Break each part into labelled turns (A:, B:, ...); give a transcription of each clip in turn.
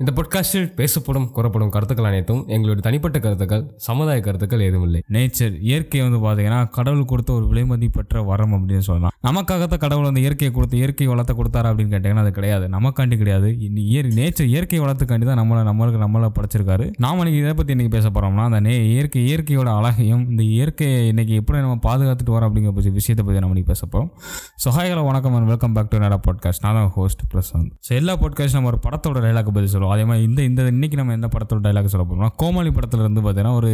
A: இந்த பொட்காஸ்டில் பேசப்படும் கூறப்படும் கருத்துக்கள் அனைத்தும் எங்களுடைய தனிப்பட்ட கருத்துக்கள் சமுதாய கருத்துக்கள் எதுவும் இல்லை
B: நேச்சர் இயற்கை வந்து பார்த்தீங்கன்னா கடவுள் கொடுத்த ஒரு விலைமதி பெற்ற வரம் அப்படின்னு சொல்லலாம். நமக்காகத்தான் கடவுள் வந்து இயற்கையை கொடுத்து இயற்கை வளத்தை கொடுத்தாரா அப்படின்னு கேட்டிங்கன்னா அது கிடையாது. நமக்காண்டி கிடையாது. இந்த நேச்சர் இயற்கை வளத்துக்காண்டி தான் நம்மளை நம்மளுக்கு நம்மளை படைச்சிருக்காரு. நாம இன்னைக்கு இதை பற்றி இன்னைக்கு பேச போகிறோம்னா அந்த நே இயற்கை இயற்கையோட அழகையும் இந்த இயற்கையை இன்னைக்கு எப்படி நம்ம பாதுகாத்துட்டு வரோம் அப்படிங்கிற பற்றி விஷயத்தை பற்றி நம்ம இன்னைக்கு பேச போகிறோம் ஸோ வணக்கம் and welcome back to Nada podcast நான் தான் ஹோஸ்ட் பிரசாந்த். ஸோ எல்லா பாட்காஸ்ட் நம்ம ஒரு படத்தோட டைலாக் பற்றி சொல்லுவோம். அதே மாதிரி இந்த இந்த இன்னைக்கு நம்ம எந்த படத்தோட டைலாக் சொல்ல போகிறோம்னா கோமாளி படத்தில் இருந்து பார்த்தீங்கன்னா ஒரு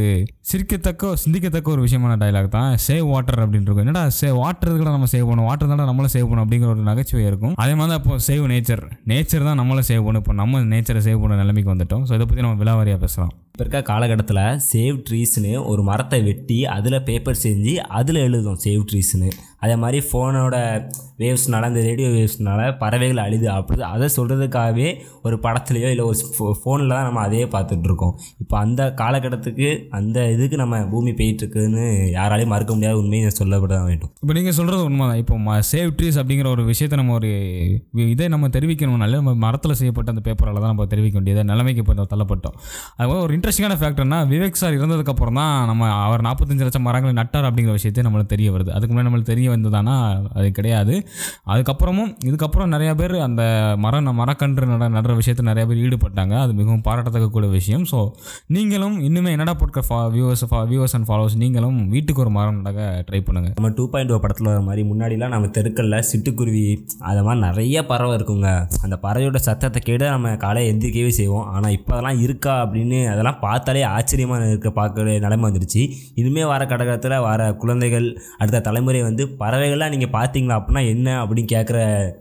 B: சிரிக்கத்தக்க சிந்திக்கத்தக்க ஒரு விஷயமான டைலாக் தான் சேவ் வாட்டர் அப்படின்னு இருக்கும். என்னடா சே வாட்டர் கூட நம்ம சேவ் பண்ணணும். வாட்டர் தான் நம்மளும் சேவ் பண்ணணும் அப்படிங்கிற ஒரு நகைச்சுவை இருக்கும். அதே மாதிரி தான் இப்போ சேவ் நேச்சர் நேச்சர் தான் நம்மளும் சேவ் பண்ணணும். இப்போ நம்ம நேச்சரை சேவ் பண்ண நிலைமைக்கு வந்துட்டோம். ஸோ இதை பற்றி நம்ம விலாவாரியாக பேசலாம்.
C: இப்போ இருக்க காலகட்டத்தில் சேவ் ட்ரீஸ்னு ஒரு மரத்தை வெட்டி அதில் பேப்பர் செஞ்சு அதில் எழுதும் சேவ் ட்ரீஸ்னு அதே மாதிரி ஃபோனோட வேவ்ஸ்னால அந்த ரேடியோ வேவ்ஸ்னால பறவைகள் அழுது அப்படி அதை சொல்கிறதுக்காகவே ஒரு படத்துலையோ இல்லை ஒரு ஃபோனில் தான் நம்ம அதே பார்த்துட்ருக்கோம் இப்போ அந்த காலகட்டத்துக்கு அந்த இதுக்கு நம்ம பூமி போயிட்டுருக்குன்னு யாராலையும் மறுக்க முடியாத உண்மையை சொல்லப்பட வேண்டும்.
B: இப்போ நீங்கள் சொல்கிறது உண்மை தான் இப்போ சேவ் ட்ரீஸ் அப்படிங்கிற ஒரு விஷயத்தை நம்ம ஒரு இதை நம்ம தெரிவிக்கணும்னாலே நம்ம மரத்தில் செய்யப்பட்ட அந்த பேப்பரால் தான் நம்ம தெரிவிக்க வேண்டியது நிலைமைக்கு இப்போ தள்ளப்பட்டோம். அதுபோல் ஒரு இன்ட்ரெஸ்டிங்கான ஃபேக்டர்னா விவேக் சார் இறந்ததுக்கப்புறம் தான் நம்ம அவர் நாற்பத்தஞ்சு லட்சம் மரங்களை நட்டார் அப்படிங்கிற விஷயத்தை நம்மளுக்கு தெரிய வருது. அதுக்கு முன்னாடி நம்மளுக்கு தெரிய வந்ததானா அது கிடையாது. அதுக்கப்புறமும் இதுக்கப்புறம் நிறைய பேர் அந்த மரம் மரக்கன்று நட நடுற விஷயத்தில் நிறைய பேர் ஈடுபட்டாங்க. அது மிகவும் பாராட்டத்தக்கக்கூடிய விஷயம். ஸோ நீங்களும் இன்னுமே என்னடா போட்க ஃபா வியூவர்ஸ் வியூவர்ஸ் அண்ட் ஃபாலோவர்ஸ் நீங்களும் வீட்டுக்கு ஒரு மரம் நடக்க ட்ரை பண்ணுங்கள்
C: நம்ம டூ பாயிண்ட் ஓ படத்தில் வர மாதிரி முன்னாடிலாம் நம்ம தெருக்களில் சிட்டுக்குருவி அது மாதிரி நிறைய பறவை இருக்குங்க. அந்த பறவையோட சத்தத்தை கேட்டு நம்ம காலையில் எந்திரிக்கவே செய்வோம். ஆனால் இப்போ அதெல்லாம் இருக்கா அப்படின்னு அதெல்லாம் பார்த்தாலே ஆச்சரியமாக இருக்க பார்க்குற நிலைமை வந்துருச்சு இனிமேல் வர கடகத்தில் வர குழந்தைகள் அடுத்த தலைமுறை வந்து பறவைகள்லாம் நீங்கள் பார்த்தீங்களா அப்படின்னா என்ன அப்படின்னு கேட்குற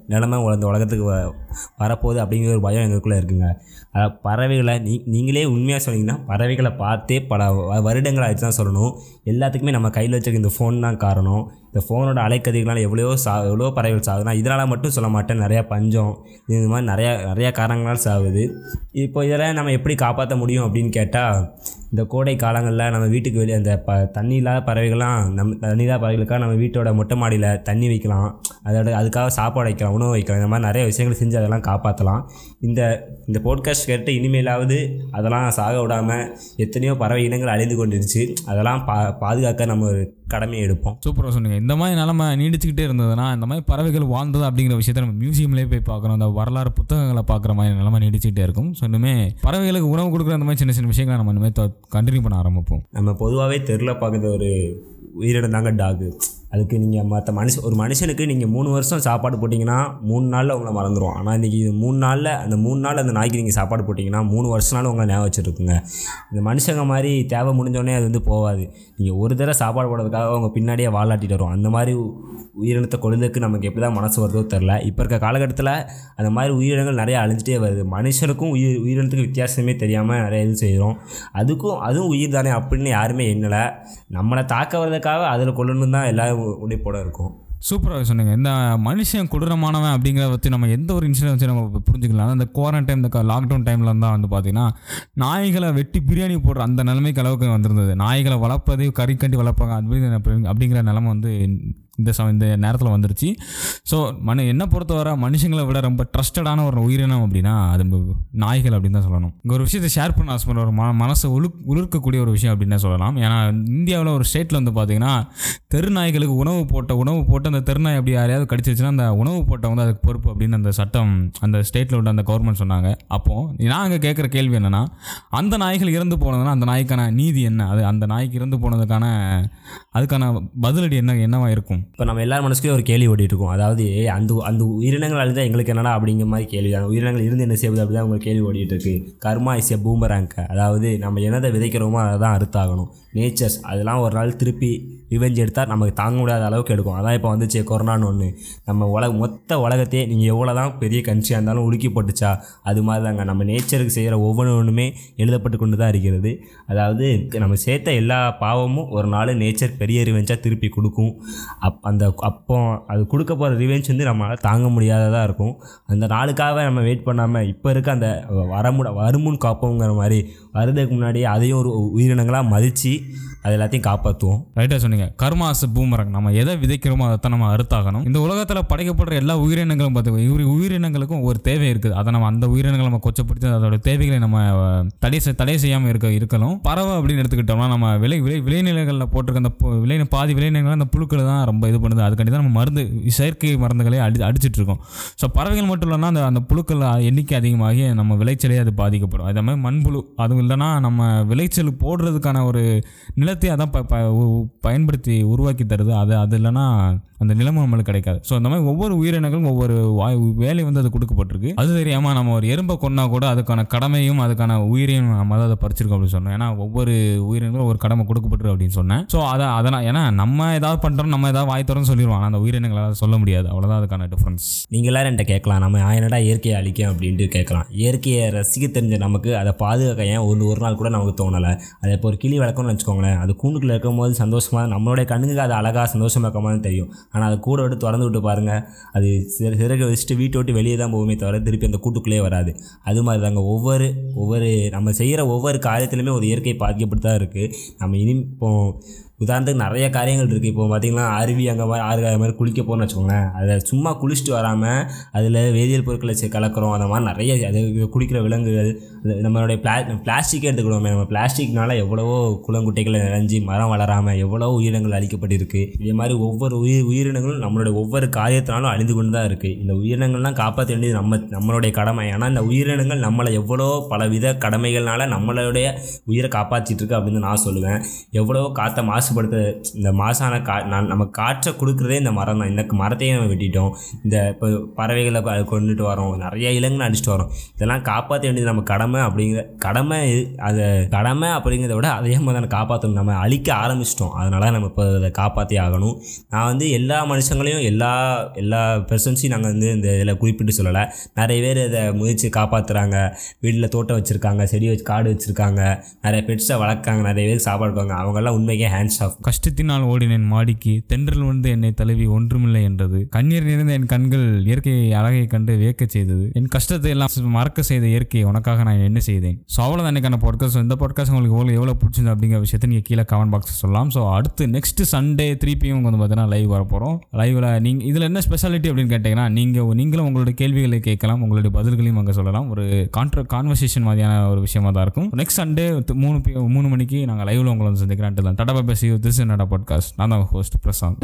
C: நிலைமை இந்த உலகத்துக்கு வ- வரப்போகுது அப்படிங்கிற ஒரு பயம் எங்களுக்குள்ளே இருக்குங்க. அதாவது பறவைகளை நீ நீங்களே உண்மையாக சொன்னீங்கன்னா பறவைகளை பார்த்தே பல வ- வருடங்கள் ஆயிடுச்சு தான் சொல்லணும். எல்லாத்துக்குமே நம்ம கையில் வச்சிருக்க இந்த ஃபோன் தான் காரணம். இந்த ஃபோனோட அலைக்கதிகளால் எவ்வளோ சா எவ்வளோ பறவைகள் சாகுதுன்னா இதனால் மட்டும் சொல்ல மாட்டேன். நிறையா பஞ்சம் இது மாதிரி நிறையா நிறையா காரணங்களால் சாகுது. இப்போ இதெல்லாம் நம்ம எப்படி காப்பாற்ற முடியும் அப்படின்னு கேட்டால் இந்த கோடை காலங்களில் நம்ம வீட்டுக்கு வெளியே அந்த ப தண்ணி இல்லாத பறவைகள்லாம் நம் தண்ணி இல்லாத பறவைகளுக்காக நம்ம வீட்டோட மொட்டை மாடியில் தண்ணி வைக்கலாம். அதோட அதுக்காக சாப்பாடு வைக்கலாம் உணவு வைக்கலாம். இந்த மாதிரி நிறைய விஷயங்கள் செஞ்சு அதெல்லாம் காப்பாற்றலாம் இந்த இந்த போட்காஸ்ட் கேட்டு இனிமேலாவது அதெல்லாம் சாக விடாமல் எத்தனையோ பறவை இனங்கள் அழிந்து கொண்டிருச்சு அதெல்லாம் பா பாதுகாக்க நம்ம ஒரு கடமையை எடுப்போம்.
B: சூப்பராக சொன்னீங்க. இந்த மாதிரி நிலமை நீடிச்சுக்கிட்டே இருந்ததுன்னா இந்த மாதிரி பறவைகள் வாழ்ந்தது அப்படிங்கிற விஷயத்த நம்ம மியூசியம்லேயே போய் பார்க்குறோம் அந்த வரலாறு புத்தகங்களை பார்க்குற மாதிரி நிலமை நீடிச்சுக்கிட்டே இருக்கும். ஸோ இன்னுமே பறவைகளுக்கு உணவு கொடுக்குற அந்த மாதிரி சின்ன சின்ன விஷயங்களை நம்ம இனிமேல் கண்டினியூ பண்ண ஆரம்பிப்போம்.
C: நம்ம பொதுவாகவே தெருவில் பார்க்குற ஒரு உயிரினம் தாங்க டாகு. அதுக்கு நீங்கள் மற்ற மனுஷ ஒரு மனுஷனுக்கு நீங்கள் மூணு வருஷம் சாப்பாடு போட்டிங்கன்னா மூணு நாளில் உங்களை மறந்துடும் ஆனால் இன்றைக்கி இது மூணு நாளில் அந்த மூணு நாள் அந்த நாய்க்கு நீங்கள் சாப்பாடு போட்டிங்கன்னா மூணு வருஷம் நாள் உங்களை ஞாபகம் வச்சுருக்குங்க. இந்த மனுஷங்க மாதிரி தேவை முடிஞ்சோடனே அது வந்து போகாது. நீங்கள் ஒரு தடவை சாப்பாடு போடுறதுக்காக அவங்க பின்னாடியே வாலாட்டிட்டு வரும் அந்த மாதிரி உயிரினத்தை கொழுந்ததுக்கு நமக்கு எப்படி தான் மனசு வருதோ தெரில இப்போ இருக்க காலகட்டத்தில் அந்த மாதிரி உயிரினங்கள் நிறைய அழிஞ்சிட்டே வருது. மனுஷனுக்கும் உயிர் உயிரினத்துக்கு வித்தியாசமே தெரியாமல் நிறைய இது செய்கிறோம் அதுக்கும் அதுவும் உயிர் தானே அப்படின்னு யாருமே எண்ணலை. நம்மளை தாக்க வர்றதுக்காக அதில் கொள்ளணும் தான் எல்லாரும் உடைப்போட இருக்கும்.
B: சூப்பராக சொன்னீங்க. இந்த மனுஷன் கொடூரமானவன் அப்படிங்கிறத பற்றி நம்ம எந்த ஒரு இன்சிடென்ட் வச்சு நம்ம புரிஞ்சுக்கலாம். அந்த குவாரண்டைன் இந்த லாக்டவுன் டைமில் தான் வந்து பார்த்தீங்கன்னா நாய்களை வெட்டி பிரியாணி போடுற அந்த நிலைமைக்கு அளவுக்கு வந்திருந்தது. நாய்களை வளர்ப்பதே கறி கட்டி வளர்ப்பாங்க அப்படி அப்படிங்கிற நிலமை வந்து இந்த சம இந்த நேரத்தில் வந்துருச்சு. ஸோ மனு என்னை பொறுத்தவரை மனுஷங்களை விட ரொம்ப ட்ரஸ்டடான ஒரு உயிரினம் அப்படின்னா அது நாய்கள் அப்படின்னு தான் சொல்லணும். இங்கே ஒரு விஷயத்தை ஷேர் பண்ண ஆசைப்படுற ஒரு ம மனசை உழு உழுக்கக்கூடிய ஒரு விஷயம் அப்படின்னு சொல்லலாம். ஏன்னா இந்தியாவில் ஒரு ஸ்டேட்டில் வந்து பார்த்தீங்கன்னா தெரு நாய்களுக்கு உணவு போட்ட உணவு போட்டு அந்த தெருநாய் அப்படி யாரையாவது கடிச்சிருச்சுன்னா அந்த உணவு போட்டவங்க தான் அதுக்கு பொறுப்பு அப்படின்னு அந்த சட்டம் அந்த ஸ்டேட்டில் உள்ள அந்த கவர்மெண்ட் சொன்னாங்க. அப்போது நான் அங்கே கேட்குற கேள்வி என்னென்னா அந்த நாய்கள் இறந்து போனதுன்னா அந்த நாய்க்கான நீதி என்ன? அது அந்த நாய்க்கு இறந்து போனதுக்கான அதுக்கான பதிலடி என்ன என்னவாக இருக்கும்?
C: இப்போ நம்ம எல்லார் மனசுக்கும் ஒரு கேள்வி ஓடிட்டு இருக்கோம் அதாவது அந்த அந்த உயிரினங்கள் அழிஞ்சால் எங்களுக்கு என்னடா அப்படிங்கிற மாதிரி கேள்வி. அந்த உயிரினங்கள் இருந்து என்ன செய்வது அப்படி தான் உங்களுக்கு கேள்வி ஓடிட்டு இருக்கு கர்மா இஸ் எ அதாவது நம்ம என்னதை விதைக்கிறோமோ அதை தான் அறுத்தாகணும். நேச்சர்ஸ் அதெல்லாம் ஒரு நாள் திருப்பி ரிவெஞ்ச் எடுத்தால் நமக்கு தாங்க முடியாத அளவுக்கு எடுக்கும். அதான் இப்போ வந்துச்சு கொரோனான்னு ஒன்று நம்ம உலக மொத்த உலகத்தையே நீங்கள் எவ்வளோ தான் பெரிய கண்ட்ரியாக இருந்தாலும் உலுக்கி போட்டுச்சா அது மாதிரி தாங்க நம்ம நேச்சருக்கு செய்கிற ஒவ்வொன்றுமே எழுதப்பட்டு கொண்டு தான் இருக்கிறது. அதாவது நம்ம சேர்த்த எல்லா பாவமும் ஒரு நாள் நேச்சர் பெரிய ரிவெஞ்சாக திருப்பி கொடுக்கும். அப் அந்த அப்போ அது கொடுக்க போகிற ரிவெஞ்ச் வந்து நம்மளால் தாங்க முடியாததாக இருக்கும். அந்த நாளுக்காக நம்ம வெயிட் பண்ணாமல் இப்போ இருக்க அந்த வரமுட வருமுன் காப்போங்கிற மாதிரி வர்றதுக்கு முன்னாடி அதையும் ஒரு உயிரினங்களாக மதித்து அது எல்லாத்தையும் காப்பாற்றுவோம்
B: ரைட்டாக சொன்னீங்க. Karma's boomerang. நம்ம எதை விதைக்கிறோமோ அதை நம்ம அறுத்தாகணும். இந்த உலகத்தில் படைக்கப்படுற எல்லா உயிரினங்களும் பார்த்து இவரு உயிரினங்களுக்கும் ஒரு தேவை இருக்குது. அதை நம்ம அந்த உயிரினங்களை நம்ம கொச்சப்படுத்தி அதோட தேவைகளை நம்ம தடை செய்- தடை செய்யாமல் இருக்க இருக்கணும். பறவை அப்படின்னு எடுத்துக்கிட்டோம்னா நம்ம விளை விளை விளைநிலங்களில் போட்டிருக்க அந்த பு- விளை பாதி விளைநிலங்கள் அந்த புழுக்கள் தான் ரொம்ப இது பண்ணுது. அதுக்காண்டி தான் நம்ம மருந்து செயற்கை மருந்துகளை அடி அடிச்சிட்டு இருக்கோம். ஸோ பறவைகள் மட்டும் இல்லைன்னா அந்த அந்த புழுக்கள் எண்ணிக்கை அதிகமாகி நம்ம விளைச்சலே அது பாதிக்கப்படும். அதே மாதிரி மண்புழு அதுவும் இல்லைன்னா நம்ம விளைச்சல் போடுறதுக்கான ஒரு நில நிலத்தை அதான் ப- ப- உ- பயன்படுத்தி உருவாக்கி தருது. அது அது இல்லைன்னா அந்த நிலமும் நம்மளுக்கு கிடைக்காது. ஸோ அந்த மாதிரி ஒவ்வொரு உயிரினங்களும் ஒவ்வொரு வாய் வேலை வந்து அது கொடுக்கப்பட்டிருக்கு. அது தெரியாமல் நம்ம ஒரு எறும்பை கொண்டா கூட அதுக்கான கடமையும் அதுக்கான உயிரையும் நம்ம தான் அதை பறிச்சிருக்கோம் அப்படின்னு சொன்னோம். ஏன்னா ஒவ்வொரு உயிரினங்களும் ஒரு கடமை கொடுக்கப்பட்டுரு அப்படின்னு சொன்னேன். ஸோ அதை அதனால் ஏன்னா நம்ம ஏதாவது பண்ணுறோம் நம்ம ஏதாவது வாய் தரோம்னு சொல்லிடுவோம். ஆனால் அந்த உயிரினங்களால் சொல்ல முடியாது. அவ்வளோதான் அதுக்கான டிஃப்ரென்ஸ்
C: நீங்கள் எல்லாரும் என்கிட்ட கேட்கலாம். நம்ம ஆயினடா இயற்கையை அழிக்கும் அப்படின்ட்டு கேட்கலாம். இயற்கையை ரசிக்க தெரிஞ்ச நமக்கு அதை பாதுகாக்க ஏன் ஒரு ஒரு நாள் கூட நமக்கு தோணலை? அதை இப்போ ஒரு கிளி வளர்க்கணும்னு வச்சுக்கோங்களேன். அது கூண்டுக்குள்ளே இருக்கும்போது சந்தோஷமாக நம்மளுடைய கண்ணுக்கு அது அழகாக சந்தோஷமாக இருக்க மாதிரி தெரியும். ஆனால் அதை கூட விட்டு திறந்து விட்டு பாருங்கள் அது சிற- சிறகு வச்சுட்டு வீட்டை விட்டு வெளியே தான் போகுமே தவிர திருப்பி அந்த கூட்டுக்குள்ளேயே வராது. அது மாதிரி தாங்க. ஒவ்வொரு ஒவ்வொரு நம்ம செய்கிற ஒவ்வொரு காரியத்துலையுமே ஒரு இயற்கை பாதிக்கப்பட்டு தான் இருக்குது நம்ம இனி இப்போ உதாரணத்துக்கு நிறைய காரியங்கள் இருக்குது இப்போ பார்த்திங்கன்னா அருவி அங்கே மாதிரி ஆறு அது மாதிரி குளிக்க போகணும்னு வச்சுக்கோங்களேன். அதை சும்மா குளிச்சுட்டு வராமல் அதில் வேதியியல் பொருட்களை கலக்கிறோம். அந்த மாதிரி நிறைய அது குளிக்கிற விலங்குகள் அது நம்மளுடைய பிளா பிளாஸ்டிக்கே எடுத்துக்கிடுவோமே. நம்ம பிளாஸ்டிக்னால எவ்வளவோ குளங்குட்டைகளை நிறைஞ்சி மரம் வளராமல் எவ்வளோ உயிரினங்கள் அழிக்கப்பட்டிருக்கு. இதே மாதிரி ஒவ்வொரு உயிர் உயிரினங்களும் நம்மளுடைய ஒவ்வொரு காரியத்தினாலும் அழிந்து கொண்டு தான் இருக்குது இந்த உயிரினங்கள்லாம் காப்பாற்ற வேண்டியது நம்ம நம்மளுடைய கடமை. ஏன்னா இந்த உயிரினங்கள் நம்மளை எவ்வளோ பலவித கடமைகள்னால நம்மளுடைய உயிரை காப்பாற்றிட்டு இருக்கு அப்படின்னு நான் சொல்லுவேன். எவ்வளோ காற்றை மாசுபடுத்த இந்த மாசான கா நான் நம்ம காற்றை கொடுக்குறதே இந்த மரம் தான். இந்த மரத்தையே நம்ம வெட்டிட்டோம். இந்த இப்போ பறவைகளை கொண்டுட்டு வரோம். நிறைய இலங்கை அடிச்சுட்டு வரோம். இதெல்லாம் காப்பாற்ற வேண்டியது நம்ம கடமை அப்படிங்கிற கடமை அதை கடமை அப்படிங்கிறத விட அதே மாதிரி தான் காப்பாற்றணும் நம்ம அழிக்க ஆரம்பிச்சிட்டோம். அதனால நம்ம இப்போ அதை காப்பாற்றி ஆகணும். நான் வந்து எல்லா மனுஷங்களையும் எல்லா எல்லா பெர்சன்ஸையும் நாங்கள் வந்து இந்த இதில் குறிப்பிட்டு சொல்லலை. நிறைய பேர் இதை முயற்சி காப்பாற்றுறாங்க வீட்டில் தோட்டம் வச்சுருக்காங்க செடி வச்சு காடு வச்சுருக்காங்க. நிறைய பெட்ஸை வளர்க்காங்க நிறைய பேர் சாப்பாடு அவங்கெல்லாம் உண்மைக்கே ஹேண்ட்ஸ்
B: கஷ்டத்தினால் ஓடினேன் மாடிக்கு தென்றல் வந்து என்னை தழுவி ஒன்றுமில்லை என்றது. கண்ணீர் நிறைந்த என் கண்கள் இயற்கையை அழகை கண்டு வியக்க செய்தது. என் கஷ்டத்தை எல்லாம் மறக்க செய்த இயற்கையை உனக்காக நான் என்ன செய்தேன்? ஸோ அவ்வளோதான் எனக்கான பாட்காஸ்ட் இந்த பாட்காஸ்ட் உங்களுக்கு எவ்வளோ எவ்வளோ பிடிச்சிருந்தது அப்படிங்கிற விஷயத்தை நீங்கள் கீழே கமெண்ட் பாக்ஸ் சொல்லலாம். ஸோ அடுத்து நெக்ஸ்ட் சண்டே த்ரீ பிஎம் வந்து பார்த்தீங்கன்னா லைவ் வர போகிறோம் லைவில் நீங்கள் இதில் என்ன ஸ்பெஷாலிட்டி அப்படின்னு கேட்டிங்கன்னா நீங்கள் நீங்களும் உங்களுடைய கேள்விகளை கேட்கலாம். உங்களுடைய பதில்களையும் அங்கே சொல்லலாம். ஒரு கான்ட்ர கான்வர்சேஷன் மாதிரியான ஒரு விஷயமா தான் இருக்கும். நெக்ஸ்ட் சண்டே மூணு மூணு மணிக்கு நாங்கள் லைவில் உங்களை வந்து சந்திக்கிறேன். தான். டாடா பேசி திஸ் என்னடா பாட்காஸ்ட் நான் தான் ஹோஸ்ட் பிரசாந்த்